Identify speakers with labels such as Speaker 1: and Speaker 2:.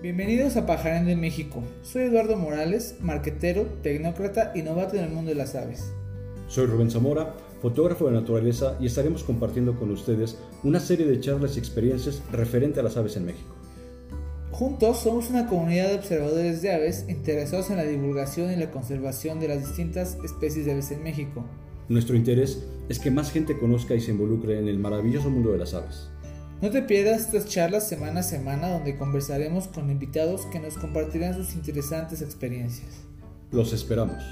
Speaker 1: Bienvenidos a Pajarando en México. Soy Eduardo Morales, marquetero, tecnócrata y novato en el mundo de las aves.
Speaker 2: Soy Rubén Zamora, fotógrafo de naturaleza y estaremos compartiendo con ustedes una serie de charlas y experiencias referente a las aves en México.
Speaker 1: Juntos somos una comunidad de observadores de aves interesados en la divulgación y la conservación de las distintas especies de aves en México.
Speaker 2: Nuestro interés es que más gente conozca y se involucre en el maravilloso mundo de las aves.
Speaker 1: No te pierdas estas charlas semana a semana donde conversaremos con invitados que nos compartirán sus interesantes experiencias.
Speaker 2: Los esperamos.